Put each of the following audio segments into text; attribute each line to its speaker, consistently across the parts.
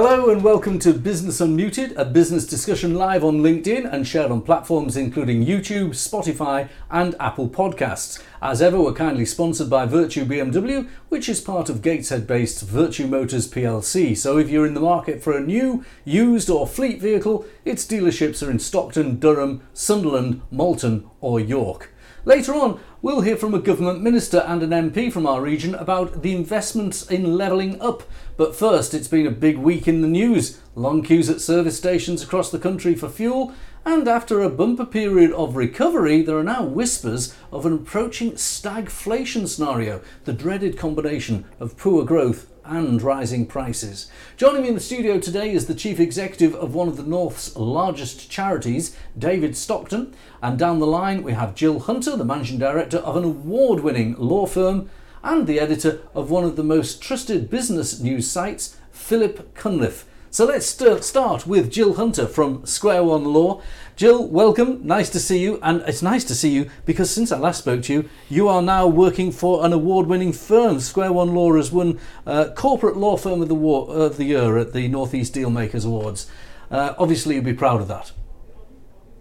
Speaker 1: Hello and welcome to Business Unmuted, a business discussion live on LinkedIn and shared on platforms including YouTube, Spotify, and Apple Podcasts. As ever, we're kindly sponsored by Vertu BMW, which is part of Gateshead based Vertu Motors plc. So if you're in the market for a new, used, or fleet vehicle, its dealerships are in Stockton, Durham, Sunderland, Malton, or York. Later on, we'll hear from a government minister and an MP from our region about the investments in levelling up. But first, it's been a big week in the news. Long queues at service stations across the country for fuel, and after a bumper period of recovery, there are now whispers of an approaching stagflation scenario, the dreaded combination of poor growth and rising prices. Joining me in the studio today is the Chief Executive of one of the North's largest charities, David Stockton. And down the line, we have Jill Hunter, the Managing Director of an award winning law firm and the editor of one of the most trusted business news sites, Philip Cunliffe. So let's st- start with Jill Hunter from Square One Law. Jill, welcome. Nice to see you. And it's nice to see you because since I last spoke to you, you are now working for an award winning firm. Square One Law has won uh, Corporate Law Firm of the, War- of the Year at the Northeast Dealmakers Awards. Uh, obviously, you'd be proud of that.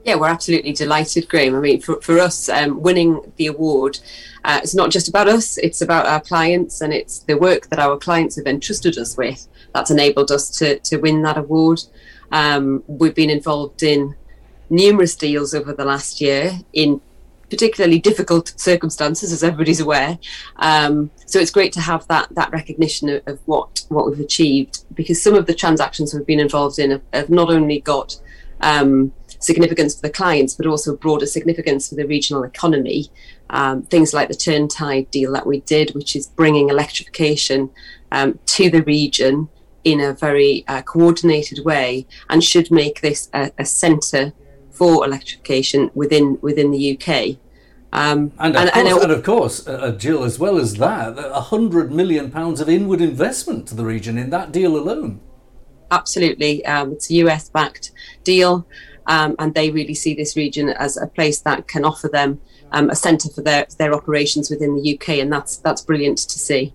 Speaker 2: Yeah, we're absolutely delighted, Graham. I mean, for, for us, um, winning the award, uh, it's not just about us, it's about our clients and it's the work that our clients have entrusted us with that's enabled us to, to win that award. Um, we've been involved in numerous deals over the last year in particularly difficult circumstances, as everybody's aware. Um, so it's great to have that that recognition of, of, what what we've achieved because some of the transactions we've been involved in have, have not only got um, significance for the clients, but also broader significance for the regional economy. Um, things like the Turntide deal that we did, which is bringing electrification um, to the region in a very uh, coordinated way, and should make this a, a centre for electrification within within the UK.
Speaker 1: Um, and, of and, course, and, and of course uh, uh, Jill, as well as that, a hundred million pounds of inward investment to the region in that deal alone.
Speaker 2: Absolutely, um, it's a US backed deal um, and they really see this region as a place that can offer them um, a centre for their their operations within the UK, and that's that's brilliant to see.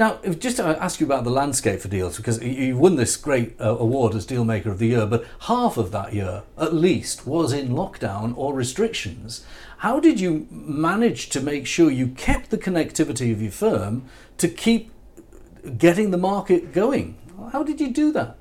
Speaker 1: Now, just to ask you about the landscape for deals, because you won this great uh, award as Dealmaker of the Year, but half of that year, at least, was in lockdown or restrictions. How did you manage to make sure you kept the connectivity of your firm to keep getting the market going? How did you do that?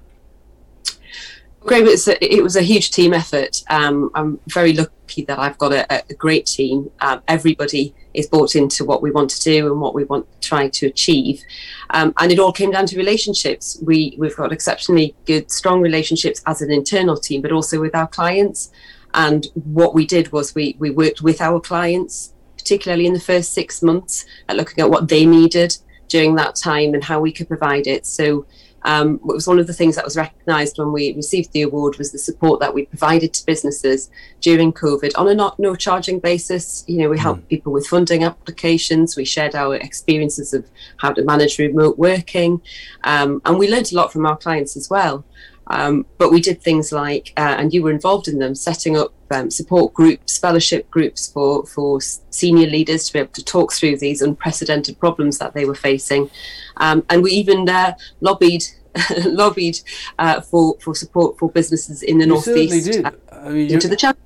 Speaker 2: Graham, it was a, it was a huge team effort. Um, I'm very lucky that I've got a, a great team. Um, everybody is bought into what we want to do and what we want to try to achieve, um, and it all came down to relationships. We we've got exceptionally good, strong relationships as an internal team, but also with our clients. And what we did was we we worked with our clients, particularly in the first six months, at looking at what they needed during that time and how we could provide it. So um, it was one of the things that was recognised when we received the award was the support that we provided to businesses during COVID on a not no charging basis. You know, we helped mm. people with funding applications. We shared our experiences of how to manage remote working, um, and we learned a lot from our clients as well. Um, but we did things like, uh, and you were involved in them, setting up um, support groups, fellowship groups for for senior leaders to be able to talk through these unprecedented problems that they were facing, um, and we even uh, lobbied lobbied uh, for for support for businesses in the you northeast uh, I mean, into the chapter.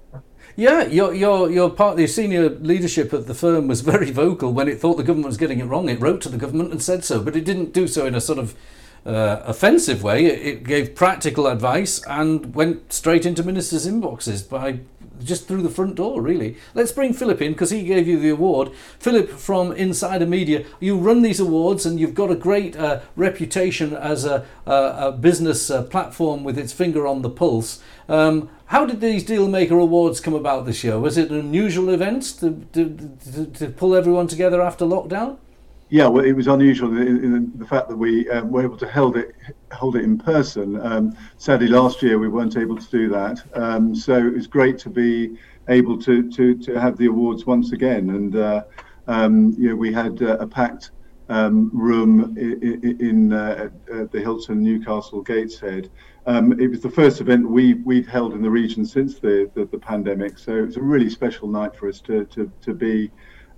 Speaker 1: Yeah, your your your part, the senior leadership of the firm was very vocal when it thought the government was getting it wrong. It wrote to the government and said so, but it didn't do so in a sort of uh, offensive way. It, gave practical advice and went straight into ministers' inboxes by just through the front door, really. Let's bring Philip in because he gave you the award. Philip from Insider Media, you run these awards and you've got a great uh, reputation as a, a, a business uh, platform with its finger on the pulse. Um, how did these Dealmaker Awards come about this year? Was it an unusual event to, to, to, to pull everyone together after lockdown?
Speaker 3: Yeah, well, it was unusual in, in the fact that we um, were able to hold it hold it in person. Um, sadly, last year we weren't able to do that, um, so it was great to be able to to, to have the awards once again. And uh, um, you know, we had uh, a packed um, room in, in uh, the Hilton Newcastle Gateshead. Um, it was the first event we we've held in the region since the, the, the pandemic, so it was a really special night for us to to to be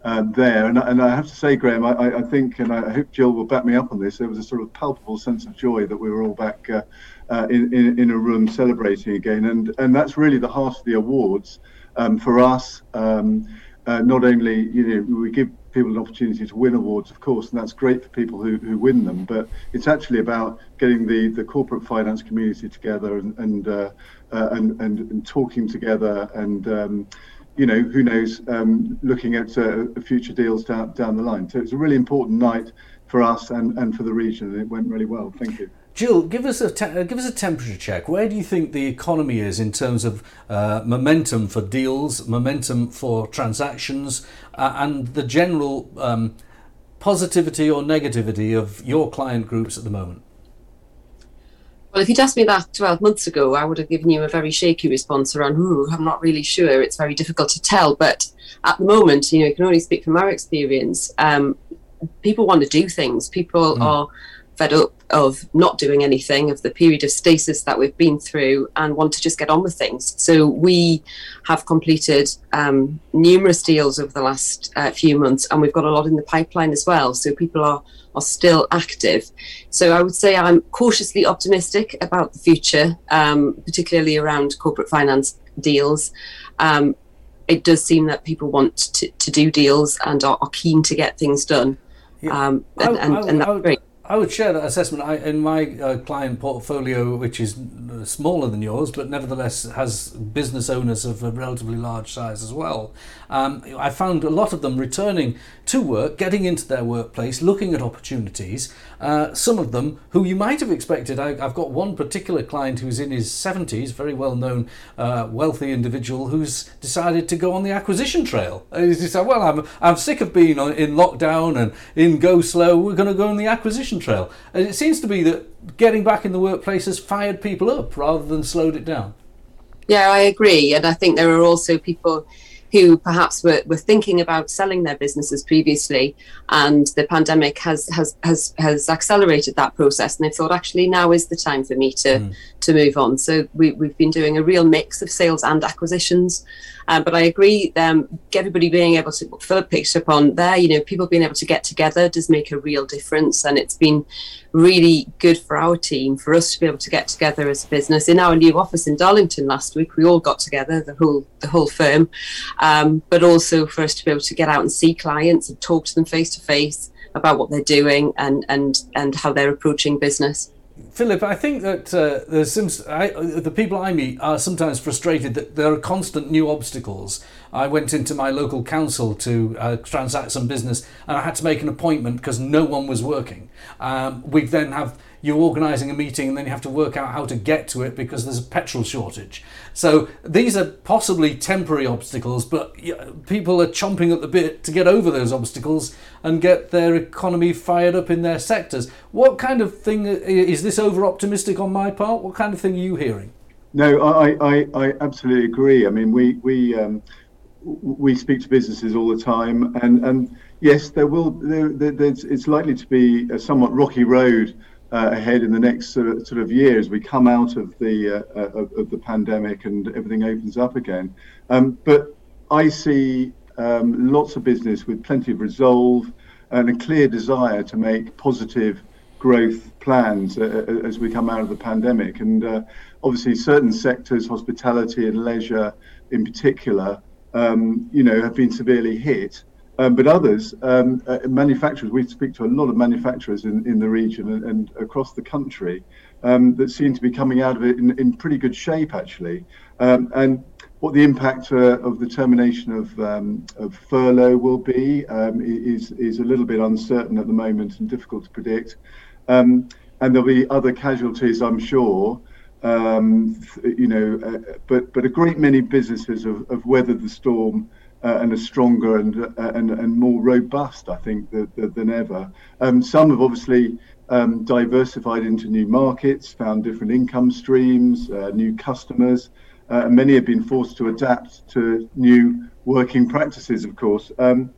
Speaker 3: uh, there. And, and, I have to say, Graham, I, I, think, and I hope Jill will back me up on this, there was a sort of palpable sense of joy that we were all back uh, uh, in, in, in, a room celebrating again. And, and that's really the heart of the awards um, for us. Um, uh, not only, you know, we give people an opportunity to win awards, of course, and that's great for people who, who win them. But it's actually about getting the, the corporate finance community together and and uh, uh, and, and, and talking together and um, you know, who knows, um, looking at uh, future deals down, down the line. So it's a really important night for us and, and for the region, and it went really well. Thank you.
Speaker 1: Jill, give us a te- uh, give us a temperature check. Where do you think the economy is in terms of uh, momentum for deals, momentum for transactions, uh, and the general um, positivity or negativity of your client groups at the moment?
Speaker 2: Well, if you'd asked me that 12 months ago, I would have given you a very shaky response around, Ooh, I'm not really sure. It's very difficult to tell. But at the moment, you know, you can only speak from our experience. Um, people want to do things. People mm. are fed up of not doing anything, of the period of stasis that we've been through, and want to just get on with things. So we have completed um, numerous deals over the last uh, few months, and we've got a lot in the pipeline as well. So people are are still active. So I would say I'm cautiously optimistic about the future, um, particularly around corporate finance deals. Um, it does seem that people want to, to do deals and are, are, keen to get things done. Yeah. Um, and, and, and, that's great.
Speaker 1: I would share that assessment. I, in my uh, client portfolio, which is smaller than yours, but nevertheless has business owners of a relatively large size as well, um, I found a lot of them returning to work, getting into their workplace, looking at opportunities. Uh, some of them who you might have expected. I, have got one particular client who's in his 70s, very well known, uh, wealthy individual who's decided to go on the acquisition trail. He said, Well, I'm, I'm sick of being in lockdown and in go slow. We're going to go on the acquisition trail. And it seems to be that getting back in the workplace has fired people up rather than slowed it down.
Speaker 2: Yeah, I agree. And I think there are also people who perhaps were, were thinking about selling their businesses previously and the pandemic has has has, has accelerated that process and they thought actually now is the time for me to mm. To move on so we, we've been doing a real mix of sales and acquisitions um, but I agree, um, everybody being able to, Philip picked up on there, you know, people being able to get together does make a real difference. And it's been really good for our team, for us to be able to get together as a business. In our new office in Darlington last week, we all got together, the whole, the whole firm, um, but also for us to be able to get out and see clients and talk to them face to face about what they're doing and, and, and how they're approaching business.
Speaker 1: Philip, I think that uh, some, I, the people I meet are sometimes frustrated that there are constant new obstacles. I went into my local council to uh, transact some business and I had to make an appointment because no one was working. Um, we then have you're organising a meeting and then you have to work out how to get to it because there's a petrol shortage. So these are possibly temporary obstacles, but people are chomping at the bit to get over those obstacles and get their economy fired up in their sectors. What kind of thing is this over optimistic on my part? What kind of thing are you hearing?
Speaker 3: No, I, I, I absolutely agree. I mean, we, we, um, we speak to businesses all the time, and, and yes, there will there, it's likely to be a somewhat rocky road uh, ahead in the next sort of, sort of year as we come out of the uh, uh, of, of, the pandemic and everything opens up again. Um, but I see um, lots of business with plenty of resolve and a clear desire to make positive growth plans uh, uh as we come out of the pandemic. And uh, obviously, certain sectors, hospitality and leisure in particular, um, you know, have been severely hit. Um, but others, um, uh, manufacturers, we speak to a lot of manufacturers in, in the region and, and across the country um, that seem to be coming out of it in, in pretty good shape, actually. Um, and what the impact uh, of the termination of, um, of furlough will be um, is, is a little bit uncertain at the moment and difficult to predict. and there'll be other casualties, I'm sure. you know, uh, but but a great many businesses have, have weathered the storm uh, and are stronger and, uh, and and more robust, I think, than ever. Um, some have obviously um, diversified into new markets, found different income streams, uh, new customers, uh, and many have been forced to adapt to new working practices, of course, um,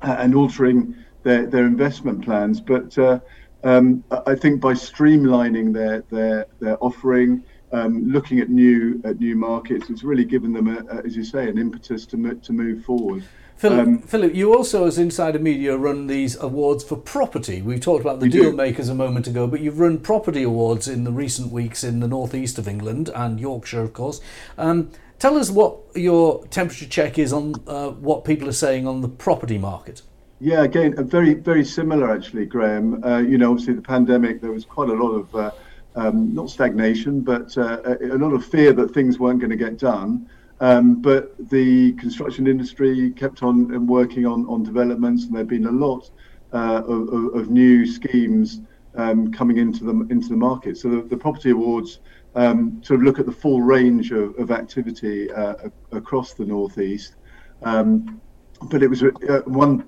Speaker 3: and altering their, their investment plans. But uh, um, I think by streamlining their their their offering, um, looking at new at new markets. It's really given them, a, a, as you say, an impetus to mo- to move forward.
Speaker 1: Philip, um, Philip, you also, as Insider Media, run these awards for property. We talked about the deal do. makers a moment ago, but you've run property awards in the recent weeks in the northeast of England and Yorkshire, of course. Um, tell us what your temperature check is on uh, what people are saying on the property market.
Speaker 3: Yeah, again, very, very similar actually, Graham. Uh, you know, obviously the pandemic, there was quite a lot of uh, um, not stagnation, but uh, a, a lot of fear that things weren't going to get done. Um, but the construction industry kept on working on, on developments, and there have been a lot uh, of, of, new schemes um, coming into the into the market. So the, the property awards um, sort of look at the full range of, of activity uh, across the northeast. Um, but it was uh, one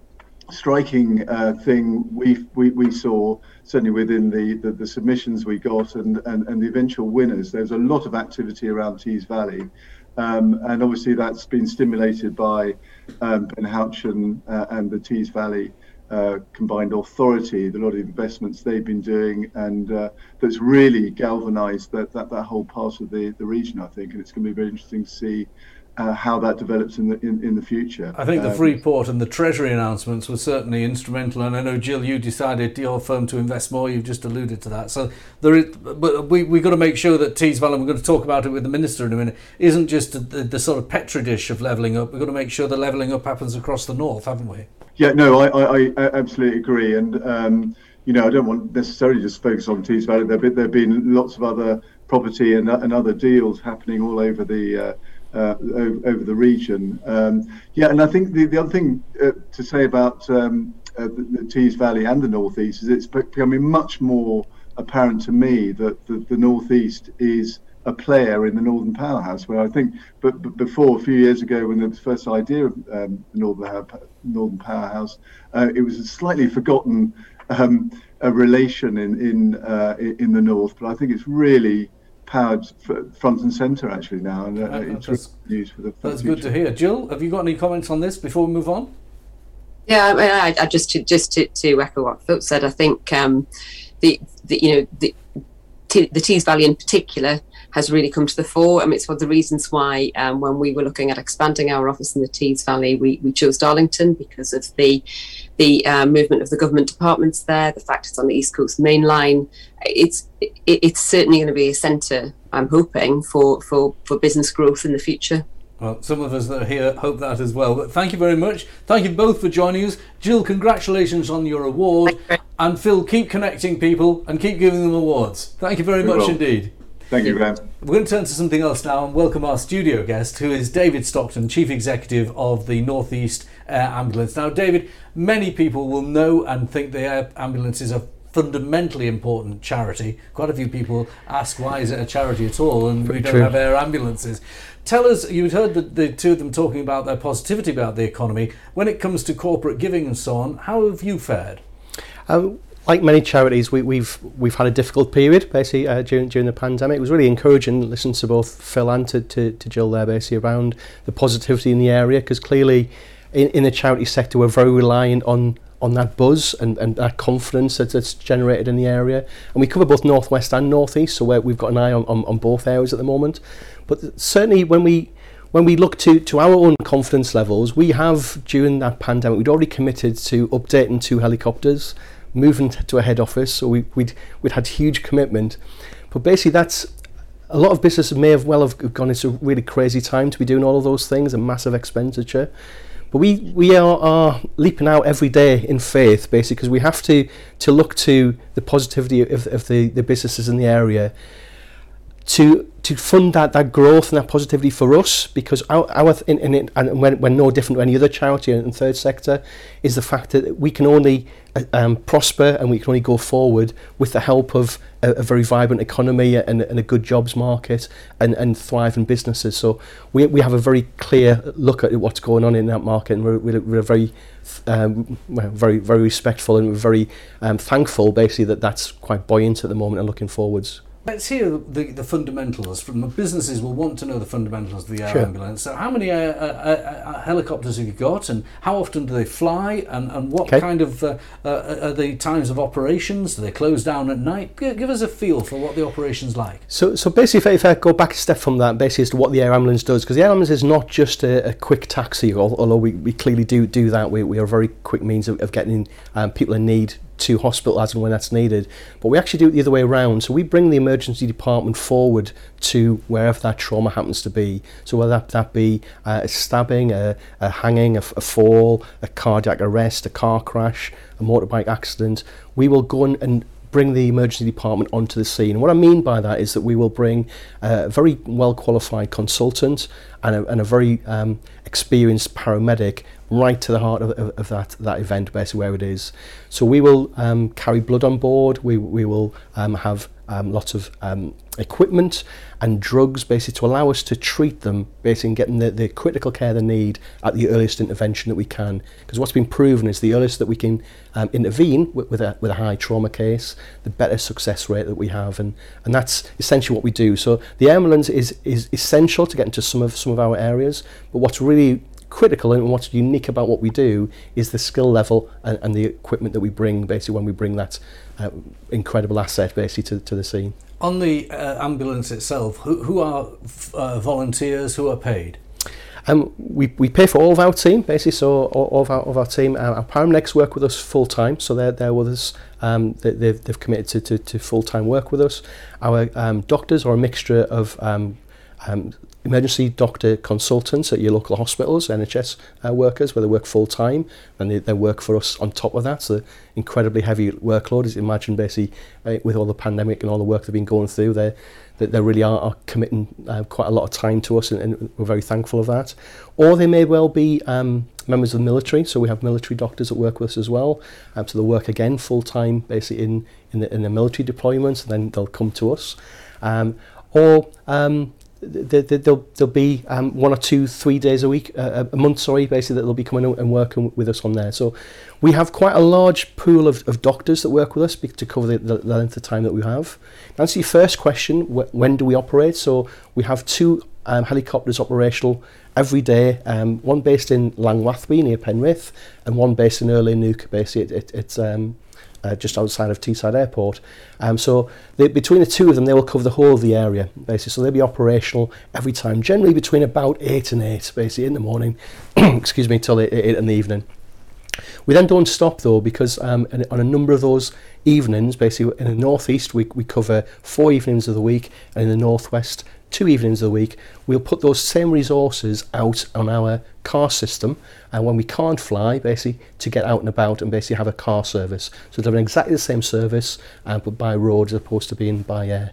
Speaker 3: striking uh, thing we, we we saw certainly within the, the, the submissions we got and, and and the eventual winners. There's a lot of activity around Tees Valley. Um, and obviously that's been stimulated by um, Ben Houchen uh, and the Tees Valley uh, combined authority, a lot of investments they've been doing, and uh, that's really galvanised that, that that whole part of the, the region, I think, and it's going to be very interesting to see uh, how that develops in the in, in the future.
Speaker 1: I think the um, Freeport and the Treasury announcements were certainly instrumental, and I know Jill, you decided your firm to invest more. You've just alluded to that, so there is, but we we got to make sure that Tees Valley. And we're going to talk about it with the minister in a minute. Isn't just the, the sort of petri dish of levelling up. We've got to make sure the levelling up happens across the north, haven't we?
Speaker 3: Yeah, no, I I, I absolutely agree, and. Um, you know, I don't want necessarily just focus on Tees Valley. There have been, been lots of other property and, and other deals happening all over the uh, uh, over, over, the region. Um, yeah, and I think the, the other thing uh, to say about um, uh, the, the, Tees Valley and the Northeast is it's becoming much more apparent to me that the, the Northeast is a player in the Northern Powerhouse. Where I think, but, but before a few years ago, when there was the first idea of um, the Northern, Northern Powerhouse, uh, it was a slightly forgotten um, relation in in uh, in the north. But I think it's really powered front and centre actually now, and uh, uh it's
Speaker 1: that's, news for the. For that's the good to hear. Jill, have you got any comments on this before we move on?
Speaker 2: Yeah, I, I just to, just to, to echo what Phil said, I think um, the, the you know the the Tees Valley in particular has really come to the fore. I mean, it's one of the reasons why um, when we were looking at expanding our office in the Tees Valley, we, we chose Darlington because of the the uh, movement of the government departments there, the fact it's on the East Coast Main Line. It's it, it's certainly going to be a centre, I'm hoping, for, for, for business growth in the future.
Speaker 1: Well, some of us that are here hope that as well. But thank you very much. Thank you both for joining us. Jill, congratulations on your award. And Phil, keep connecting people and keep giving them awards. Thank you very we much will. indeed.
Speaker 3: Thank you, Graham.
Speaker 1: We're going to turn to something else now and welcome our studio guest, who is David Stockton, Chief Executive of the Northeast Air Ambulance. Now, David, many people will know and think the air ambulance is a fundamentally important charity. Quite a few people ask why is it a charity at all, and Very we don't true. have air ambulances. Tell us, you've heard the, the two of them talking about their positivity about the economy. When it comes to corporate giving and so on, how have you fared?
Speaker 4: Um, like many charities, we, we've we've had a difficult period basically uh, during during the pandemic. It was really encouraging to listen to both Phil and to, to, to Jill there basically around the positivity in the area because clearly in, in the charity sector we're very reliant on on that buzz and, and that confidence that, that's generated in the area. And we cover both northwest and northeast, so we've got an eye on, on, on both areas at the moment. But certainly when we when we look to, to our own confidence levels, we have, during that pandemic, we'd already committed to updating two helicopters moving to a head office. So we, we'd, we'd had huge commitment. But basically, that's a lot of businesses may have well have gone into a really crazy time to be doing all of those things and massive expenditure. But we, we are, are leaping out every day in faith, basically, because we have to, to look to the positivity of, of the, the businesses in the area to to fund that that growth and that positivity for us because our, our in, in it, and when, we're no different to any other charity the third sector is the fact that we can only uh, um, prosper and we can only go forward with the help of a, a very vibrant economy and, and a good jobs market and, and thriving businesses. So we, we have a very clear look at what's going on in that market and we're, we're, we're very um, very very respectful and we're very um, thankful basically that that's quite buoyant at the moment and looking forwards
Speaker 1: Let's hear the, the fundamentals. From businesses will want to know the fundamentals of the air
Speaker 4: Sure.
Speaker 1: ambulance. So, how many uh, uh, uh, uh, helicopters have you got, and how often do they fly, and, and what
Speaker 4: Okay.
Speaker 1: kind of uh, uh, are the times of operations? Do they close down at night? G- give us a feel for what the operation's like.
Speaker 4: So, so basically, if I, if I go back a step from that, basically, as to what the air ambulance does, because the air ambulance is not just a, a quick taxi, although we, we clearly do do that. We, we are a very quick means of, of getting um, people in need to hospital as and when that's needed. But we actually do it the other way around. So we bring the emergency department forward to wherever that trauma happens to be. So whether that, that be uh, a stabbing, a, a hanging, a fall, a cardiac arrest, a car crash, a motorbike accident, we will go and, and bring the emergency department onto the scene. What I mean by that is that we will bring a very well qualified consultant and a, and a very um, experienced paramedic right to the heart of, of, of that, that event, basically where it is. So we will um, carry blood on board, we, we will um, have um, lots of um, equipment and drugs basically to allow us to treat them basically getting the, the critical care they need at the earliest intervention that we can. Because what's been proven is the earliest that we can um, intervene with, with, a, with a high trauma case the better success rate that we have and, and that's essentially what we do. So the ambulance is, is essential to get into some of some of our areas but what's really critical and what's unique about what we do is the skill level and, and the equipment that we bring basically when we bring that uh, incredible asset basically to, to the scene
Speaker 1: On the uh, ambulance itself, who, who are uh, volunteers who are paid?
Speaker 4: Um, we, we pay for all of our team, basically, so all, all of, our, of our team. Uh, our paramedics work with us full time, so they're, they're with us. Um, they, they've, they've committed to, to, to full time work with us. Our um, doctors are a mixture of um, um, emergency doctor consultants at your local hospitals, NHS uh, workers, where they work full time, and they, they work for us on top of that. So incredibly heavy workload. As you imagine, basically, uh, with all the pandemic and all the work they've been going through, they they, they really are, are committing uh, quite a lot of time to us, and, and we're very thankful of that. Or they may well be um, members of the military. So we have military doctors that work with us as well. Um, so they work again full time, basically in in the, in the military deployments, and then they'll come to us. Um, or um, th- th- there'll, there'll be um, one or two, three days a week, uh, a month, sorry, basically, that they'll be coming and working with us on there. So we have quite a large pool of, of doctors that work with us to cover the, the, the length of time that we have. To answer your first question, wh- when do we operate? So we have two um, helicopters operational every day, um, one based in Langwathby near Penrith and one based in Urlay Nook, basically. It, it, it's um, uh, just outside of Teesside Airport. Um, so they, between the two of them, they will cover the whole of the area, basically. So they'll be operational every time, generally between about 8 and 8, basically, in the morning, excuse me, till 8, 8 in the evening. We then don't stop though because um, on a number of those evenings, basically in the northeast we, we cover four evenings of the week, and in the northwest two evenings of the week. We'll put those same resources out on our car system, and when we can't fly, basically to get out and about and basically have a car service. So they're exactly the same service, uh, but by road as opposed to being by air.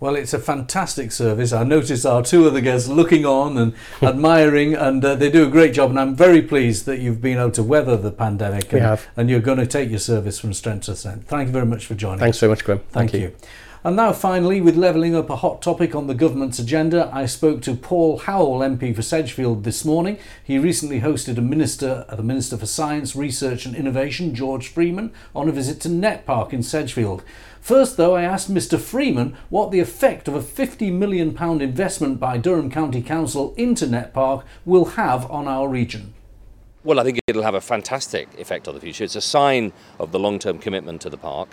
Speaker 1: Well, it's a fantastic service. I noticed our two other guests looking on and admiring, and uh, they do a great job. And I'm very pleased that you've been able to weather the pandemic.
Speaker 4: We
Speaker 1: and,
Speaker 4: have.
Speaker 1: and you're going to take your service from strength to strength. Thank you very much for joining
Speaker 4: Thanks
Speaker 1: us.
Speaker 4: very much, Graham.
Speaker 1: Thank, you. And now, finally, with levelling up a hot topic on the government's agenda, I spoke to Paul Howell, MP for Sedgefield, this morning. He recently hosted a minister, uh, the Minister for Science, Research and Innovation, George Freeman, on a visit to Net Park in Sedgefield. First, though, I asked Mr. Freeman what the effect of a £50 million investment by Durham County Council into Net Park will have on our region.
Speaker 5: Well, I think it'll have a fantastic effect on the future. It's a sign of the long term commitment to the park.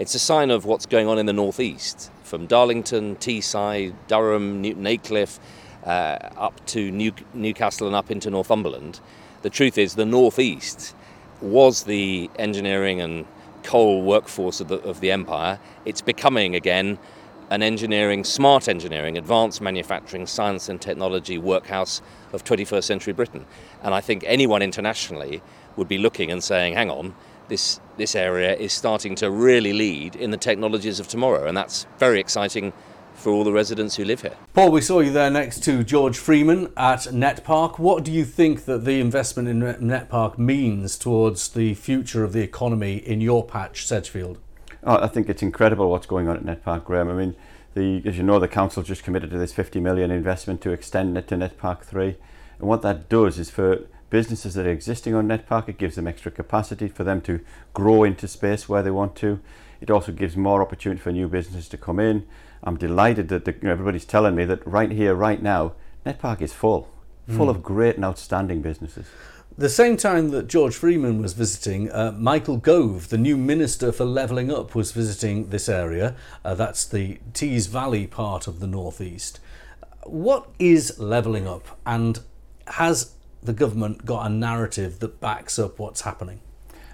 Speaker 5: It's a sign of what's going on in the northeast, from Darlington, Teesside, Durham, Newton Aycliffe, uh, up to New- Newcastle and up into Northumberland. The truth is, the northeast was the engineering and coal workforce of the, of the empire. It's becoming again an engineering, smart engineering, advanced manufacturing, science and technology workhouse of 21st century Britain. And I think anyone internationally would be looking and saying, hang on, this, this area is starting to really lead in the technologies of tomorrow. And that's very exciting for all the residents who live here.
Speaker 1: Paul, we saw you there next to George Freeman at Net Park. What do you think that the investment in Net- Net Park means towards the future of the economy in your patch, Sedgefield?
Speaker 6: Oh, I think it's incredible what's going on at Net Park, Graham. I mean, the, as you know, the council just committed to this 50 million investment to extend it to Net Park 3. And what that does is for businesses that are existing on NetPark. It gives them extra capacity for them to grow into space where they want to. It also gives more opportunity for new businesses to come in. I'm delighted that the, you know, everybody's telling me that right here, right now, NetPark is full, full
Speaker 1: Mm.
Speaker 6: of great and outstanding businesses.
Speaker 1: The same time that George Freeman was visiting, uh, Michael Gove, the new Minister for Levelling Up, was visiting this area. Uh, that's the Tees Valley part of the northeast. What is levelling up, and has the government got a narrative that backs up what's happening?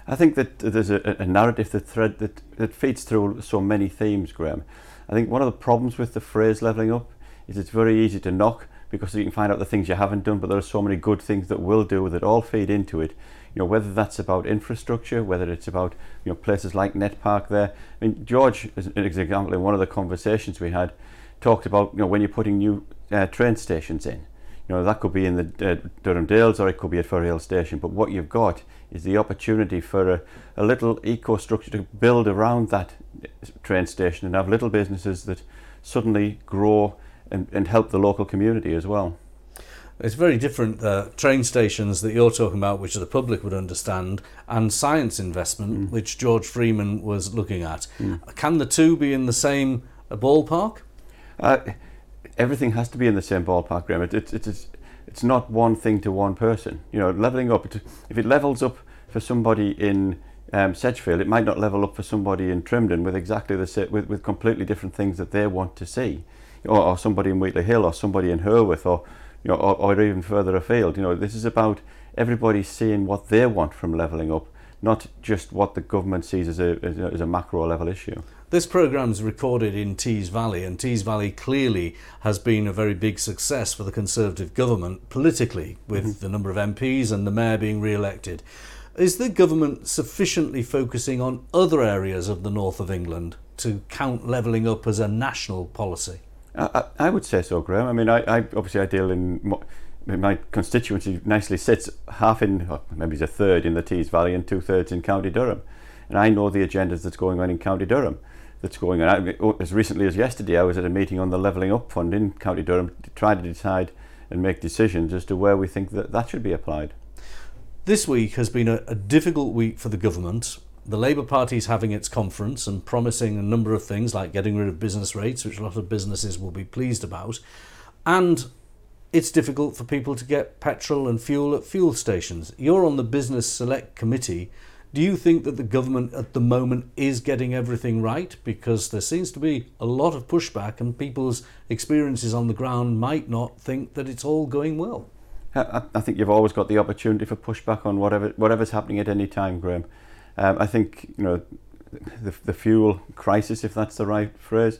Speaker 6: I think that there's a, a narrative that thread that, that feeds through so many themes, Graham. I think one of the problems with the phrase levelling up is it's very easy to knock because you can find out the things you haven't done, but there are so many good things that will do that all feed into it. You know, whether that's about infrastructure, whether it's about you know places like NetPark there. I mean, George, as an example, in one of the conversations we had, talked about you know when you're putting new uh, train stations in. You know that could be in the uh, Durham Dales or it could be at Ferryhill Station. But what you've got is the opportunity for a, a little eco structure to build around that train station and have little businesses that suddenly grow and, and help the local community as well.
Speaker 1: It's very different uh, train stations that you're talking about, which the public would understand, and science investment, which George Freeman was looking at. Can the two be in the same uh, ballpark?
Speaker 6: Uh, everything has to be in the same ballpark, Graham. It, it, it is, it's not one thing to one person. You know, leveling up. It, if it levels up for somebody in um, Sedgefield, it might not level up for somebody in Trimdon with exactly the same, with, with completely different things that they want to see, or, or somebody in Wheatley Hill, or somebody in Hurworth, or you know, or, or even further afield. You know, this is about everybody seeing what they want from leveling up, not just what the government sees as a, as a, as a macro level issue.
Speaker 1: This programme is recorded in Tees Valley, and Tees Valley clearly has been a very big success for the Conservative government politically, with mm-hmm. the number of MPs and the mayor being re elected. Is the government sufficiently focusing on other areas of the north of England to count levelling up as a national policy?
Speaker 6: I, I would say so, Graham. I mean, I, I obviously I deal in mo- my constituency nicely sits half in, or maybe it's a third in the Tees Valley and two thirds in County Durham, and I know the agendas that's going on in County Durham. That's going on. Oh, as recently as yesterday, I was at a meeting on the Levelling Up Fund in County Durham to try to decide and make decisions as to where we think that that should be applied.
Speaker 1: This week has been a, a difficult week for the government. The Labour Party is having its conference and promising a number of things like getting rid of business rates, which a lot of businesses will be pleased about. And it's difficult for people to get petrol and fuel at fuel stations. You're on the Business Select Committee. Do you think that the government at the moment is getting everything right? Because there seems to be a lot of pushback, and people's experiences on the ground might not think that it's all going well.
Speaker 6: I, I- think you've always got the opportunity for pushback on whatever whatever's happening at any time, Graham. Um, I think you know the, the fuel crisis, if that's the right phrase.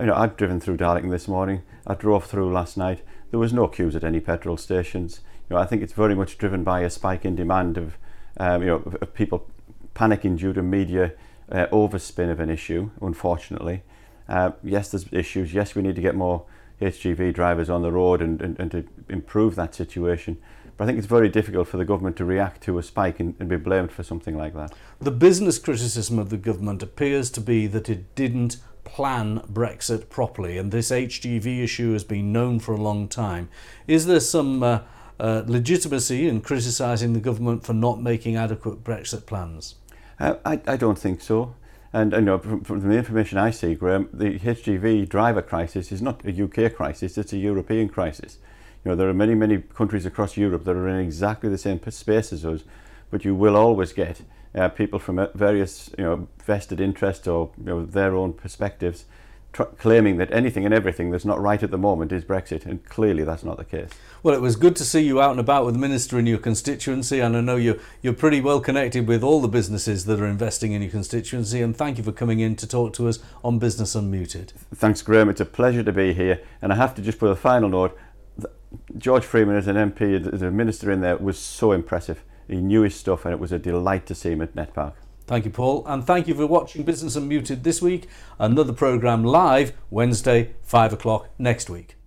Speaker 6: You know, I've driven through Darlington this morning. I drove through last night. There was no queues at any petrol stations. You know, I think it's very much driven by a spike in demand of, um, you know, people panicking due to media uh, overspin of an issue. Unfortunately, uh, yes, there's issues. Yes, we need to get more HGV drivers on the road and, and, and to improve that situation. But I think it's very difficult for the government to react to a spike and, and be blamed for something like that.
Speaker 1: The business criticism of the government appears to be that it didn't plan Brexit properly, and this HGV issue has been known for a long time. Is there some uh, uh, legitimacy in criticising the government for not making adequate Brexit plans?
Speaker 6: Uh, I, I don't think so. And you know, from, from the information I see, Graham, the HGV driver crisis is not a UK crisis; it's a European crisis. You know, there are many, many countries across Europe that are in exactly the same space as us, but you will always get uh, people from uh, various, you know, vested interests or you know, their own perspectives tr- claiming that anything and everything that's not right at the moment is Brexit, and clearly that's not the case.
Speaker 1: Well, it was good to see you out and about with the minister in your constituency, and I know you're you're pretty well connected with all the businesses that are investing in your constituency. And thank you for coming in to talk to us on Business Unmuted.
Speaker 6: Thanks, Graham. It's a pleasure to be here. And I have to just put a final note. George Freeman, as an MP, as a minister in there, was so impressive. He knew his stuff, and it was a delight to see him at Net Park.
Speaker 1: Thank you, Paul, and thank you for watching Business Unmuted this week. Another program live Wednesday, five o'clock next week.